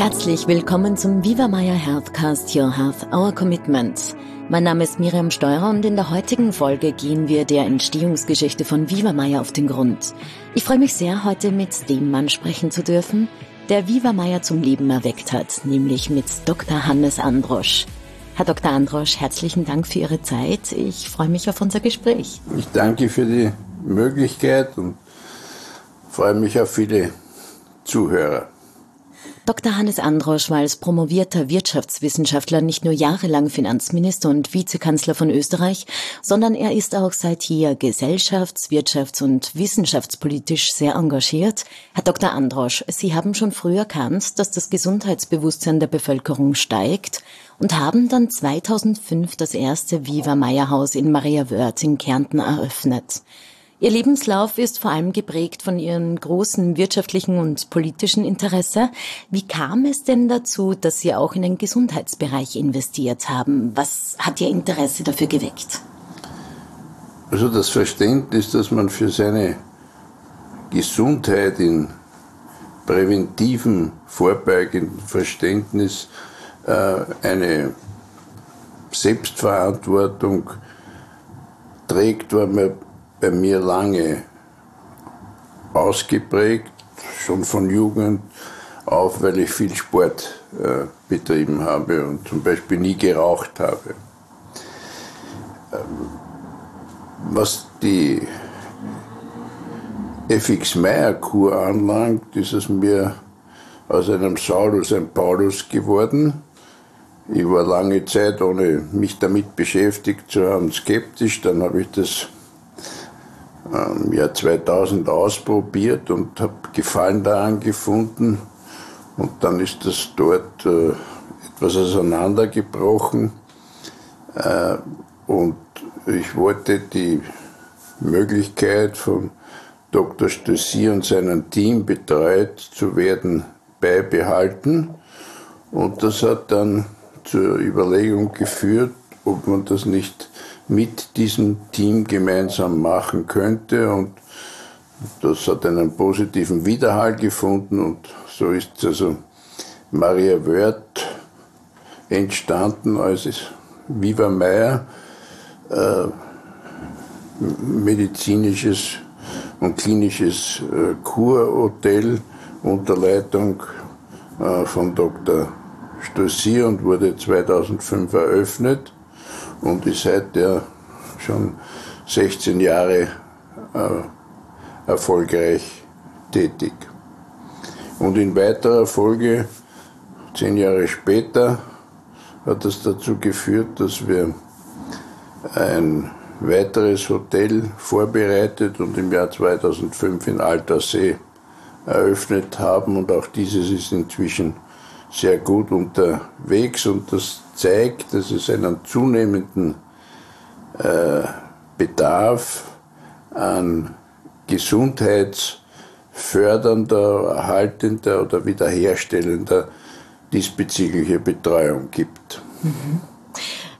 Herzlich willkommen zum Viva Maya Healthcast Your Health, Our Commitment. Mein Name ist Miriam Steurer und in der heutigen Folge gehen wir der Entstehungsgeschichte von Viva auf den Grund. Ich freue mich sehr, heute mit dem Mann sprechen zu dürfen, der Viva zum Leben erweckt hat, nämlich mit Dr. Hannes Androsch. Herr Dr. Androsch, herzlichen Dank für Ihre Zeit. Ich freue mich auf unser Gespräch. Ich danke für die Möglichkeit und freue mich auf viele Zuhörer. Dr. Hannes Androsch war als promovierter Wirtschaftswissenschaftler nicht nur jahrelang Finanzminister und Vizekanzler von Österreich, sondern er ist auch seit hier gesellschafts-, wirtschafts- und wissenschaftspolitisch sehr engagiert. Herr Dr. Androsch, Sie haben schon früh erkannt, dass das Gesundheitsbewusstsein der Bevölkerung steigt und haben dann 2005 das erste Viva Meier Haus in Maria Wörth in Kärnten eröffnet. Ihr Lebenslauf ist vor allem geprägt von Ihrem großen wirtschaftlichen und politischen Interesse. Wie kam es denn dazu, dass Sie auch in den Gesundheitsbereich investiert haben? Was hat Ihr Interesse dafür geweckt? Also das Verständnis, dass man für seine Gesundheit in präventiven, vorbeugenden Verständnis äh, eine Selbstverantwortung trägt, war mir bei mir lange ausgeprägt, schon von Jugend auf, weil ich viel Sport äh, betrieben habe und zum Beispiel nie geraucht habe. Ähm, was die FX Meyer Kur anlangt, ist es mir aus einem Saulus ein Paulus geworden. Ich war lange Zeit, ohne mich damit beschäftigt zu haben, skeptisch. Dann habe ich das im Jahr 2000 ausprobiert und habe Gefallen daran gefunden. Und dann ist das dort äh, etwas auseinandergebrochen. Äh, und ich wollte die Möglichkeit von Dr. Stössi und seinem Team betreut zu werden beibehalten. Und das hat dann zur Überlegung geführt, ob man das nicht mit diesem Team gemeinsam machen könnte. Und das hat einen positiven Widerhall gefunden und so ist also Maria Wörth entstanden als Viva Meier, äh, medizinisches und klinisches äh, Kurhotel unter Leitung äh, von Dr. Stossi und wurde 2005 eröffnet und ist seither schon 16 Jahre äh, erfolgreich tätig. Und in weiterer Folge, zehn Jahre später, hat das dazu geführt, dass wir ein weiteres Hotel vorbereitet und im Jahr 2005 in Altersee eröffnet haben. Und auch dieses ist inzwischen sehr gut unterwegs und das zeigt, dass es einen zunehmenden äh, Bedarf an gesundheitsfördernder, erhaltender oder wiederherstellender diesbezüglicher Betreuung gibt. Mhm.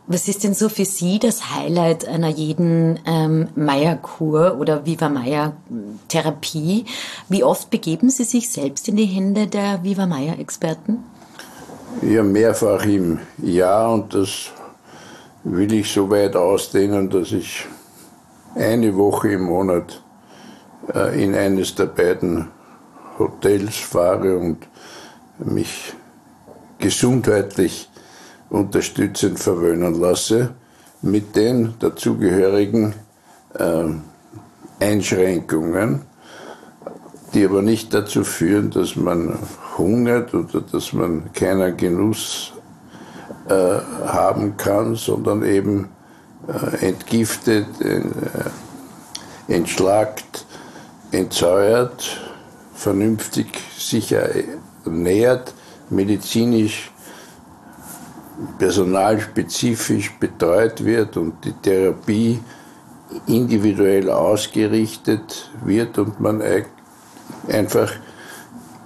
Was ist denn so für Sie das Highlight einer jeden ähm, Meyer-Kur oder Viva Meyer-Therapie? Wie oft begeben Sie sich selbst in die Hände der Viva Meyer-Experten? Ja, mehrfach im Jahr und das will ich so weit ausdehnen, dass ich eine Woche im Monat äh, in eines der beiden Hotels fahre und mich gesundheitlich unterstützend verwöhnen lasse mit den dazugehörigen äh, Einschränkungen, die aber nicht dazu führen, dass man hungert oder dass man keinen Genuss äh, haben kann, sondern eben äh, entgiftet, äh, entschlackt, entsäuert, vernünftig sicher ernährt, medizinisch, personalspezifisch betreut wird und die Therapie individuell ausgerichtet wird und man einfach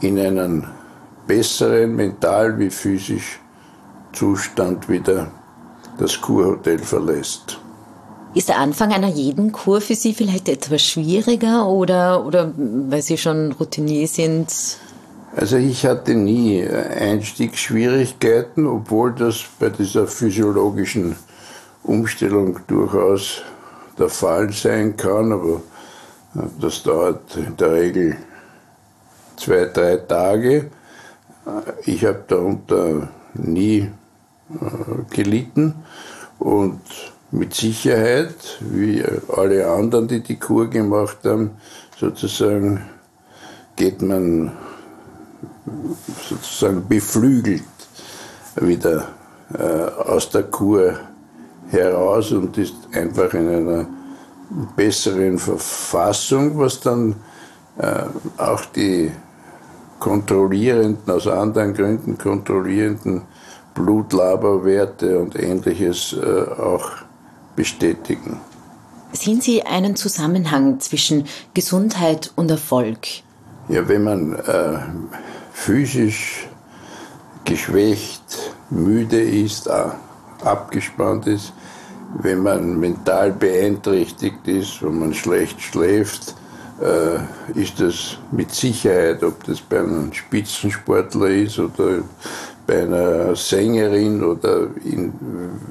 in einen besseren mental wie physisch Zustand wieder das Kurhotel verlässt. Ist der Anfang einer jeden Kur für Sie vielleicht etwas schwieriger oder, oder weil Sie schon Routinier sind? Also ich hatte nie Einstiegsschwierigkeiten, obwohl das bei dieser physiologischen Umstellung durchaus der Fall sein kann, aber das dauert in der Regel zwei, drei Tage. Ich habe darunter nie äh, gelitten und mit Sicherheit, wie alle anderen, die die Kur gemacht haben, sozusagen geht man sozusagen beflügelt wieder äh, aus der Kur heraus und ist einfach in einer besseren Verfassung, was dann äh, auch die kontrollierenden, aus anderen Gründen kontrollierenden Blutlaberwerte und ähnliches äh, auch bestätigen. Sehen Sie einen Zusammenhang zwischen Gesundheit und Erfolg? Ja, wenn man äh, physisch geschwächt, müde ist, äh, abgespannt ist, wenn man mental beeinträchtigt ist, wenn man schlecht schläft, äh, ist das mit Sicherheit, ob das bei einem Spitzensportler ist oder bei einer Sängerin oder in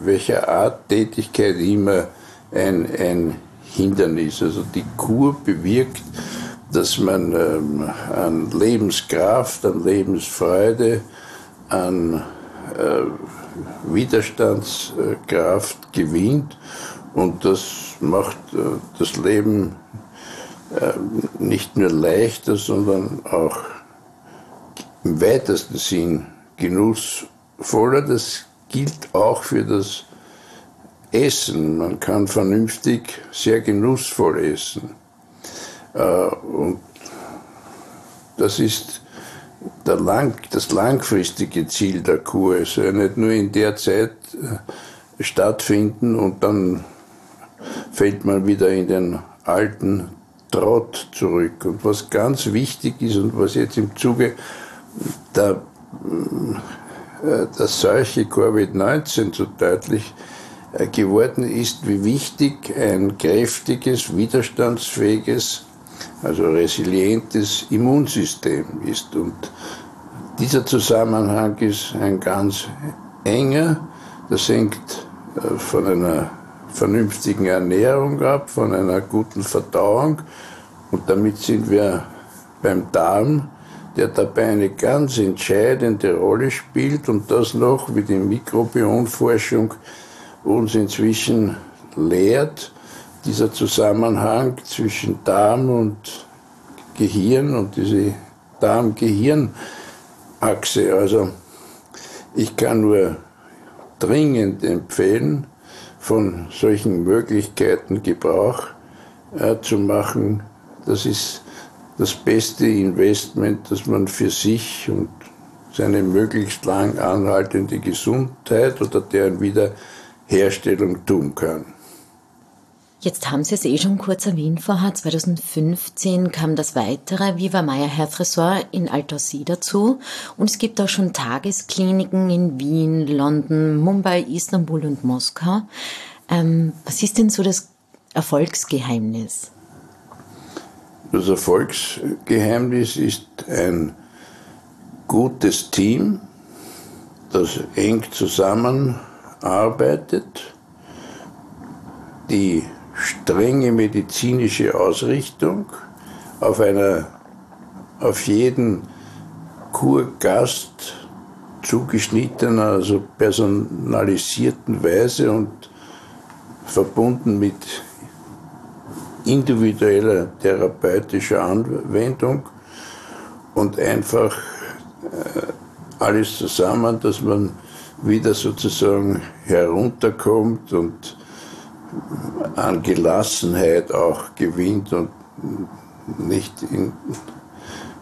welcher Art Tätigkeit immer ein, ein Hindernis. Also die Kur bewirkt, dass man ähm, an Lebenskraft, an Lebensfreude, an äh, Widerstandskraft gewinnt und das macht äh, das Leben nicht nur leichter, sondern auch im weitesten Sinn genussvoller. Das gilt auch für das Essen. Man kann vernünftig sehr genussvoll essen. Äh, und das ist lang, das langfristige Ziel der Kur. Es soll ja nicht nur in der Zeit äh, stattfinden und dann fällt man wieder in den alten Trott zurück. Und was ganz wichtig ist und was jetzt im Zuge der, äh, der Seuche Covid-19 so deutlich äh, geworden ist, wie wichtig ein kräftiges, widerstandsfähiges also resilientes Immunsystem ist. Und dieser Zusammenhang ist ein ganz enger. Das hängt äh, von einer vernünftigen Ernährung ab, von einer guten Verdauung. Und damit sind wir beim Darm, der dabei eine ganz entscheidende Rolle spielt und das noch, wie die Mikrobionforschung uns inzwischen lehrt, dieser Zusammenhang zwischen Darm und Gehirn und diese Darm-Gehirn-Achse. Also ich kann nur dringend empfehlen, von solchen Möglichkeiten Gebrauch äh, zu machen. Das ist das beste Investment, das man für sich und seine möglichst lang anhaltende Gesundheit oder deren Wiederherstellung tun kann. Jetzt haben Sie es eh schon kurz erwähnt vorher. 2015 kam das weitere Viva Maya Health Resort in Altaussee dazu. Und es gibt auch schon Tageskliniken in Wien, London, Mumbai, Istanbul und Moskau. Ähm, was ist denn so das Erfolgsgeheimnis? Das Erfolgsgeheimnis ist ein gutes Team, das eng zusammenarbeitet, die strenge medizinische Ausrichtung auf einer auf jeden Kurgast zugeschnittenen, also personalisierten Weise und verbunden mit individueller therapeutischer Anwendung und einfach äh, alles zusammen, dass man wieder sozusagen herunterkommt und an Gelassenheit auch gewinnt und nicht in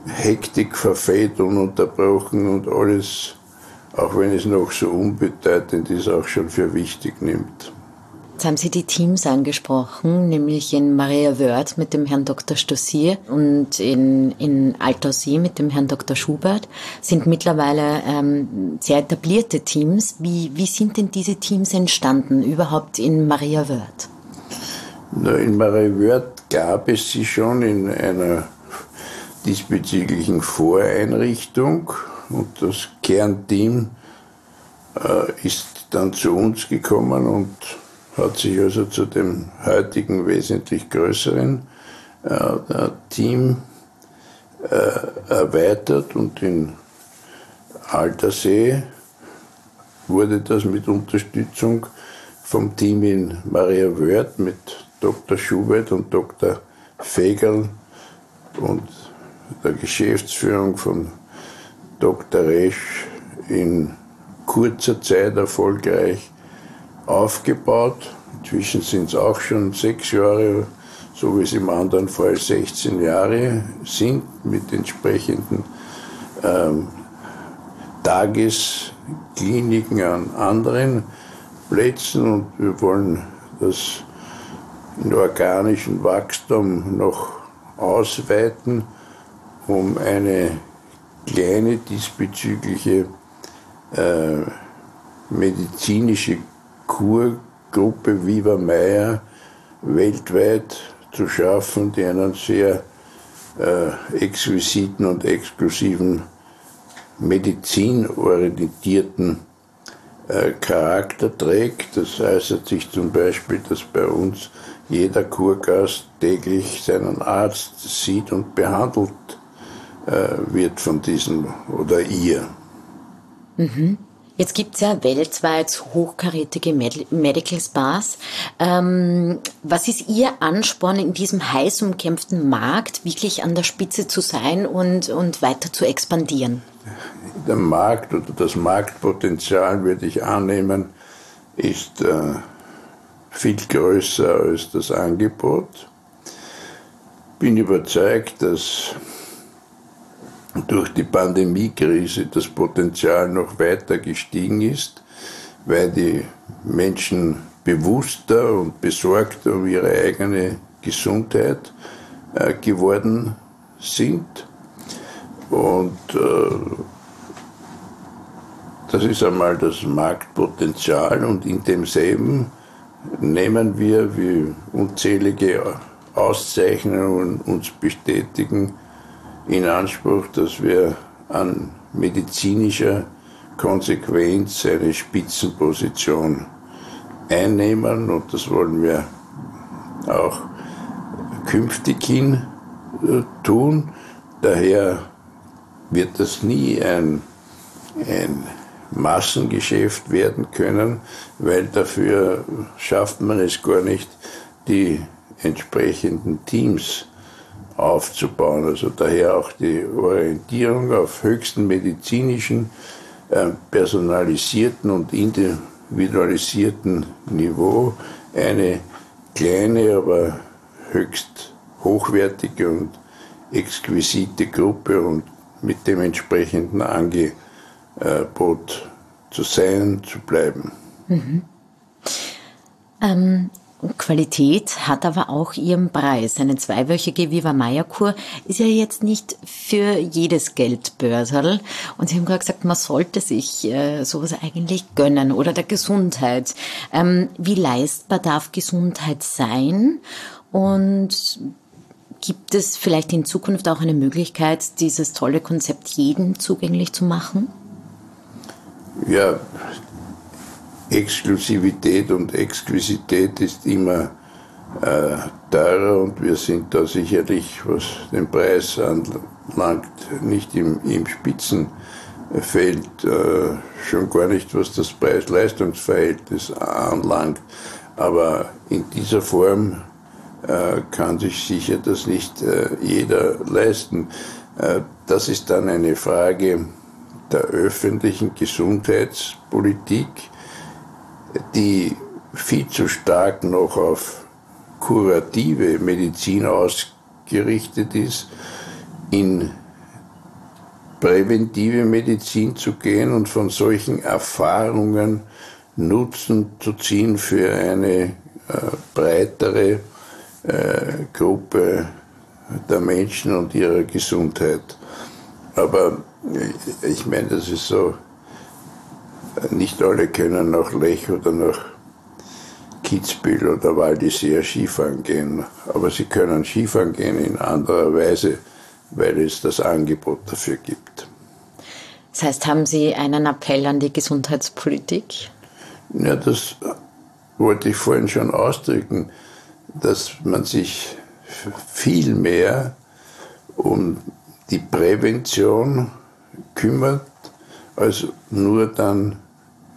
Hektik verfällt, ununterbrochen und alles, auch wenn es noch so unbedeutend ist, auch schon für wichtig nimmt. Jetzt haben Sie die Teams angesprochen, nämlich in Maria Wörth mit dem Herrn Dr. Stossier und in, in Altaussee mit dem Herrn Dr. Schubert, sind mittlerweile ähm, sehr etablierte Teams. Wie, wie sind denn diese Teams entstanden, überhaupt in Maria Wörth? Na, in Maria Wörth gab es sie schon in einer diesbezüglichen Voreinrichtung und das Kernteam äh, ist dann zu uns gekommen und hat sich also zu dem heutigen wesentlich größeren äh, Team äh, erweitert und in Altersee wurde das mit Unterstützung vom Team in Maria Wörth mit Dr. Schubert und Dr. Fegel und der Geschäftsführung von Dr. Resch in kurzer Zeit erfolgreich aufgebaut. Inzwischen sind es auch schon sechs Jahre, so wie es im anderen Fall 16 Jahre sind, mit entsprechenden ähm, Tageskliniken an anderen Plätzen und wir wollen das in organischen Wachstum noch ausweiten, um eine kleine diesbezügliche äh, medizinische Kurgruppe Viva Meier weltweit zu schaffen, die einen sehr äh, exquisiten und exklusiven medizinorientierten äh, Charakter trägt. Das heißt sich zum Beispiel, dass bei uns jeder Kurgast täglich seinen Arzt sieht und behandelt äh, wird von diesem oder ihr. Mhm. Jetzt gibt es ja weltweit hochkarätige Medical Spas. Ähm, was ist Ihr Ansporn in diesem heiß umkämpften Markt, wirklich an der Spitze zu sein und, und weiter zu expandieren? Der Markt oder das Marktpotenzial, würde ich annehmen, ist äh, viel größer als das Angebot. Bin überzeugt, dass durch die Pandemiekrise das Potenzial noch weiter gestiegen ist, weil die Menschen bewusster und besorgter um ihre eigene Gesundheit äh, geworden sind. Und äh, das ist einmal das Marktpotenzial und in demselben nehmen wir, wie unzählige Auszeichnungen uns bestätigen, in Anspruch, dass wir an medizinischer Konsequenz eine Spitzenposition einnehmen und das wollen wir auch künftig hin äh, tun. Daher wird das nie ein, ein Massengeschäft werden können, weil dafür schafft man es gar nicht, die entsprechenden Teams aufzubauen. Also daher auch die Orientierung auf höchsten medizinischen, äh, personalisierten und individualisierten Niveau. Eine kleine, aber höchst hochwertige und exquisite Gruppe und mit dem entsprechenden Angebot zu sein, zu bleiben. Mhm. Ähm, Qualität hat aber auch ihren Preis. Eine zweiwöchige Viva Maya Kur ist ja jetzt nicht für jedes Geld Börserl. Und Sie haben gerade gesagt, man sollte sich äh, sowas eigentlich gönnen oder der Gesundheit. Ähm, wie leistbar darf Gesundheit sein? Und gibt es vielleicht in Zukunft auch eine Möglichkeit, dieses tolle Konzept jedem zugänglich zu machen? Ja, Exklusivität und Exquisität ist immer äh, teurer und wir sind da sicherlich, was den Preis anlangt, nicht im, im Spitzenfeld, äh, schon gar nicht, was das Preis-Leistungs-Verhältnis anlangt. Aber in dieser Form äh, kann sich sicher das nicht äh, jeder leisten. Äh, das ist dann eine Frage der öffentlichen Gesundheitspolitik die viel zu stark noch auf kurative Medizin ausgerichtet ist, in präventive Medizin zu gehen und von solchen Erfahrungen Nutzen zu ziehen für eine äh, breitere äh, Gruppe der Menschen und ihrer Gesundheit. Aber äh, ich meine, das ist so nicht alle können nach Lech oder nach Kitzbühel oder Val d'Isère Skifahren gehen, aber sie können Skifahren gehen in anderer Weise weil es das Angebot dafür gibt. Das heißt, haben Sie einen Appell an die Gesundheitspolitik? Ja, das wollte ich vorhin schon ausdrücken, dass man sich viel mehr um die Prävention kümmert, als nur dann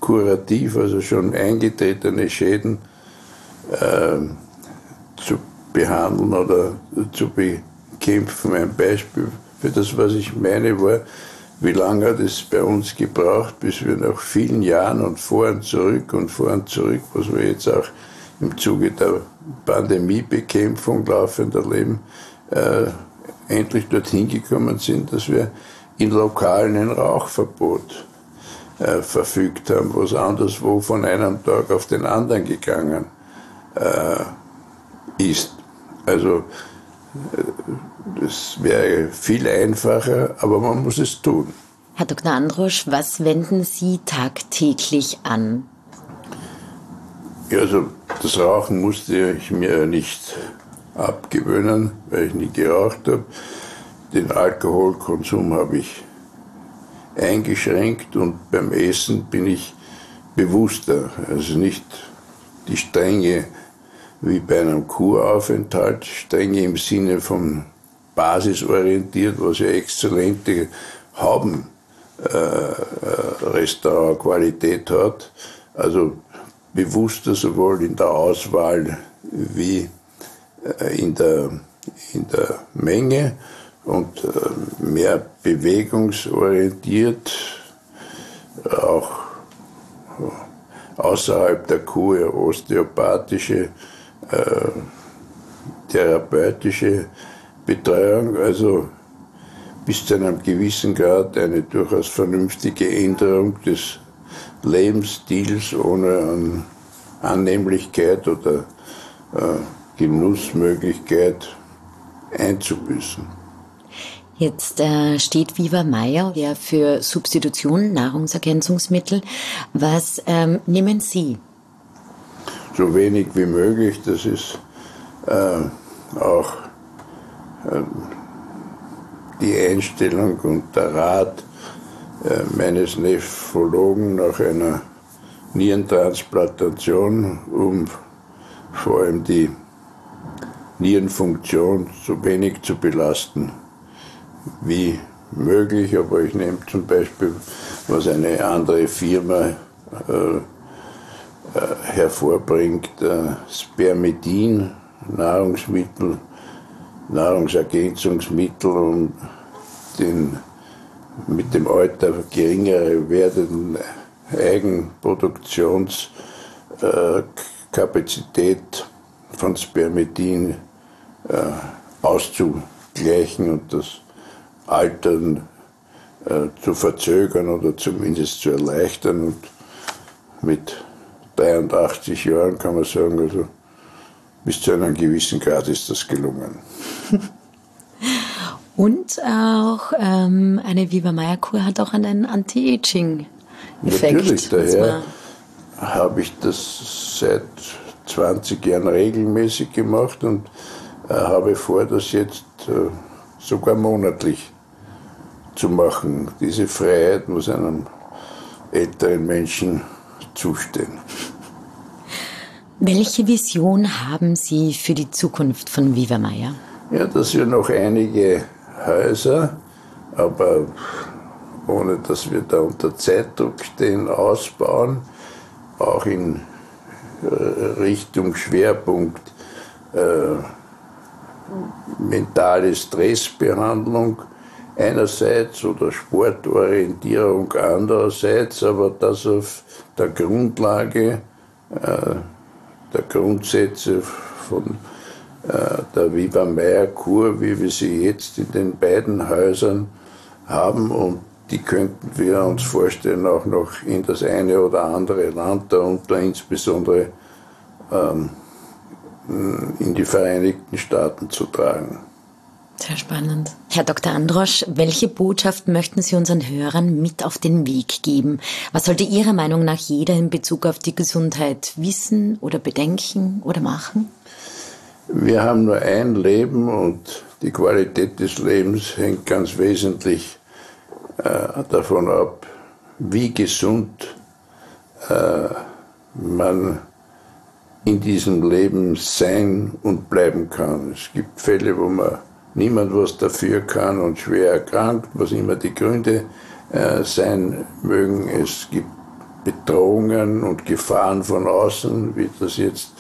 kurativ, also schon eingetretene Schäden äh, zu behandeln oder zu bekämpfen. Ein Beispiel für das, was ich meine, war, wie lange hat es bei uns gebraucht, bis wir nach vielen Jahren und vor und zurück und vor und zurück, was wir jetzt auch im Zuge der Pandemiebekämpfung laufend erleben, äh, endlich dorthin gekommen sind, dass wir in Lokalen ein Rauchverbot äh, verfügt haben, was anderswo von einem Tag auf den anderen gegangen äh, ist. Also äh, das wäre viel einfacher, aber man muss es tun. Herr Dr. Androsch, was wenden Sie tagtäglich an? Ja, also das Rauchen musste ich mir nicht abgewöhnen, weil ich nie geraucht habe. Den Alkoholkonsum habe ich eingeschränkt und beim Essen bin ich bewusster. Also nicht die Strenge wie bei einem Kuraufenthalt, Strenge im Sinne von basisorientiert, was ja exzellente Haubenrestaurantqualität äh, hat. Also bewusster sowohl in der Auswahl wie äh, in der, in der Menge und äh, mehr bewegungsorientiert, auch außerhalb der Kur osteopathische, äh, therapeutische Betreuung, also bis zu einem gewissen Grad eine durchaus vernünftige Änderung des Lebensstils ohne Annehmlichkeit oder äh, Genussmöglichkeit einzubüßen. Jetzt äh, steht Viva Meier ja für Substitution Nahrungsergänzungsmittel. Was ähm, nehmen Sie? So wenig wie möglich. Das ist äh, auch äh, die Einstellung und der Rat äh, meines Nephrologen nach einer Nierentransplantation, um vor allem die Nierenfunktion so wenig zu belasten wie möglich. Aber ich nehme zum Beispiel, was eine andere Firma äh, äh, hervorbringt, äh, Spermidin, Nahrungsmittel, Nahrungsergänzungsmittel, um den mit dem Alter geringere werdenden Eigenproduktionskapazität von Spermidin äh, auszugleichen und das Altern äh, zu verzögern oder zumindest zu erleichtern. Und mit 83 Jahren kann man sagen, also bis zu einem gewissen Grad ist das gelungen. Und auch ähm, eine Viva Maya Kur hat auch einen Anti-Aging-Effekt. Natürlich, daher habe ich das seit 20 Jahren regelmäßig gemacht und äh, habe vor, das jetzt äh, sogar monatlich zu machen. Diese Freiheit muss einem älteren Menschen zustehen. Welche Vision haben Sie für die Zukunft von Maya? Ja, dass wir noch einige Häuser, aber ohne dass wir da unter Zeitdruck stehen, ausbauen, auch in äh, Richtung Schwerpunkt äh, mentale Stressbehandlung einerseits oder Sportorientierung andererseits, aber das auf der Grundlage äh, der Grundsätze von äh, der Viva Meyer Kur, wie wir sie jetzt in den beiden Häusern haben und die könnten wir uns vorstellen, auch noch in das eine oder andere Land, darunter insbesondere ähm, in die Vereinigten Staaten zu tragen. Sehr spannend. Herr Dr. Androsch, welche Botschaft möchten Sie unseren Hörern mit auf den Weg geben? Was sollte Ihrer Meinung nach jeder in Bezug auf die Gesundheit wissen oder bedenken oder machen? Wir haben nur ein Leben und die Qualität des Lebens hängt ganz wesentlich äh, davon ab, wie gesund äh, man in diesem Leben sein und bleiben kann. Es gibt Fälle, wo man niemand was dafür kann und schwer erkrankt, was immer die Gründe äh, sein mögen. Es gibt Bedrohungen und Gefahren von außen, wie das jetzt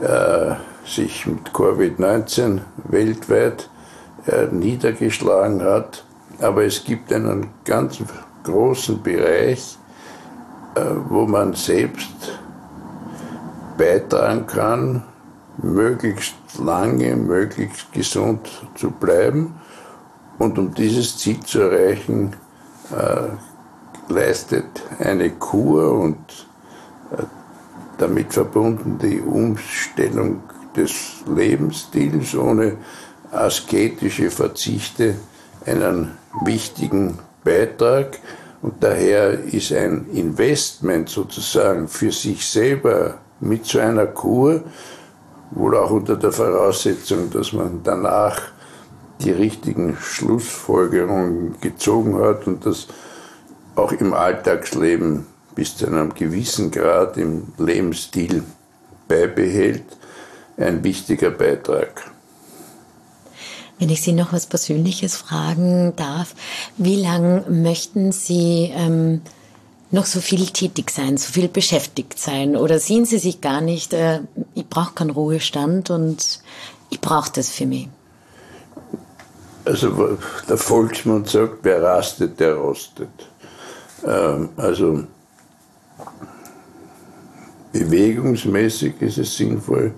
äh, sich mit Covid-19 weltweit äh, niedergeschlagen hat. Aber es gibt einen ganz großen Bereich, äh, wo man selbst beitragen kann, möglichst lange, möglichst gesund zu bleiben. Und um dieses Ziel zu erreichen, äh, leistet eine Kur und äh, damit verbunden die Umstellung des Lebensstils ohne asketische Verzichte einen wichtigen Beitrag. Und daher ist ein Investment sozusagen für sich selber mit so einer Kur, wohl auch unter der Voraussetzung, dass man danach die richtigen Schlussfolgerungen gezogen hat und das auch im Alltagsleben bis zu einem gewissen Grad im Lebensstil beibehält, ein wichtiger Beitrag. Wenn ich Sie noch was Persönliches fragen darf, wie lange möchten Sie ähm, noch so viel tätig sein, so viel beschäftigt sein? Oder sehen Sie sich gar nicht, äh, ich brauche keinen Ruhestand und ich brauche das für mich? Also der Volksmund sagt, wer rastet, der rostet. Ähm, also bewegungsmäßig ist es sinnvoll,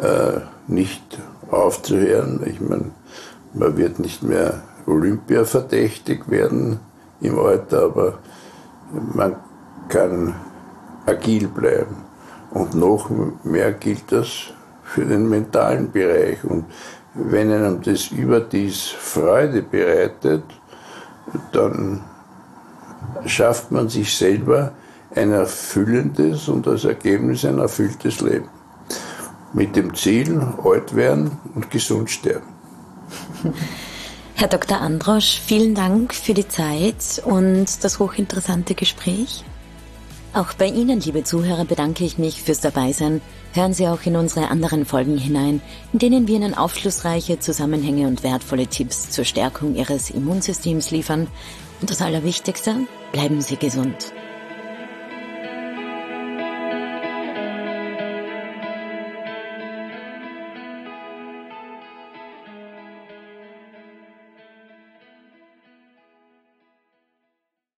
äh, nicht aufzuhören. Ich meine, man wird nicht mehr Olympia verdächtig werden im Alter, aber man kann agil bleiben. Und noch mehr gilt das für den mentalen Bereich. Und wenn einem das überdies Freude bereitet, dann schafft man sich selber ein erfüllendes und als Ergebnis ein erfülltes Leben. Mit dem Ziel, alt werden und gesund sterben. Herr Dr. Androsch, vielen Dank für die Zeit und das hochinteressante Gespräch. Auch bei Ihnen, liebe Zuhörer, bedanke ich mich fürs Dabeisein. Hören Sie auch in unsere anderen Folgen hinein, in denen wir Ihnen aufschlussreiche Zusammenhänge und wertvolle Tipps zur Stärkung Ihres Immunsystems liefern. Und das Allerwichtigste, bleiben Sie gesund.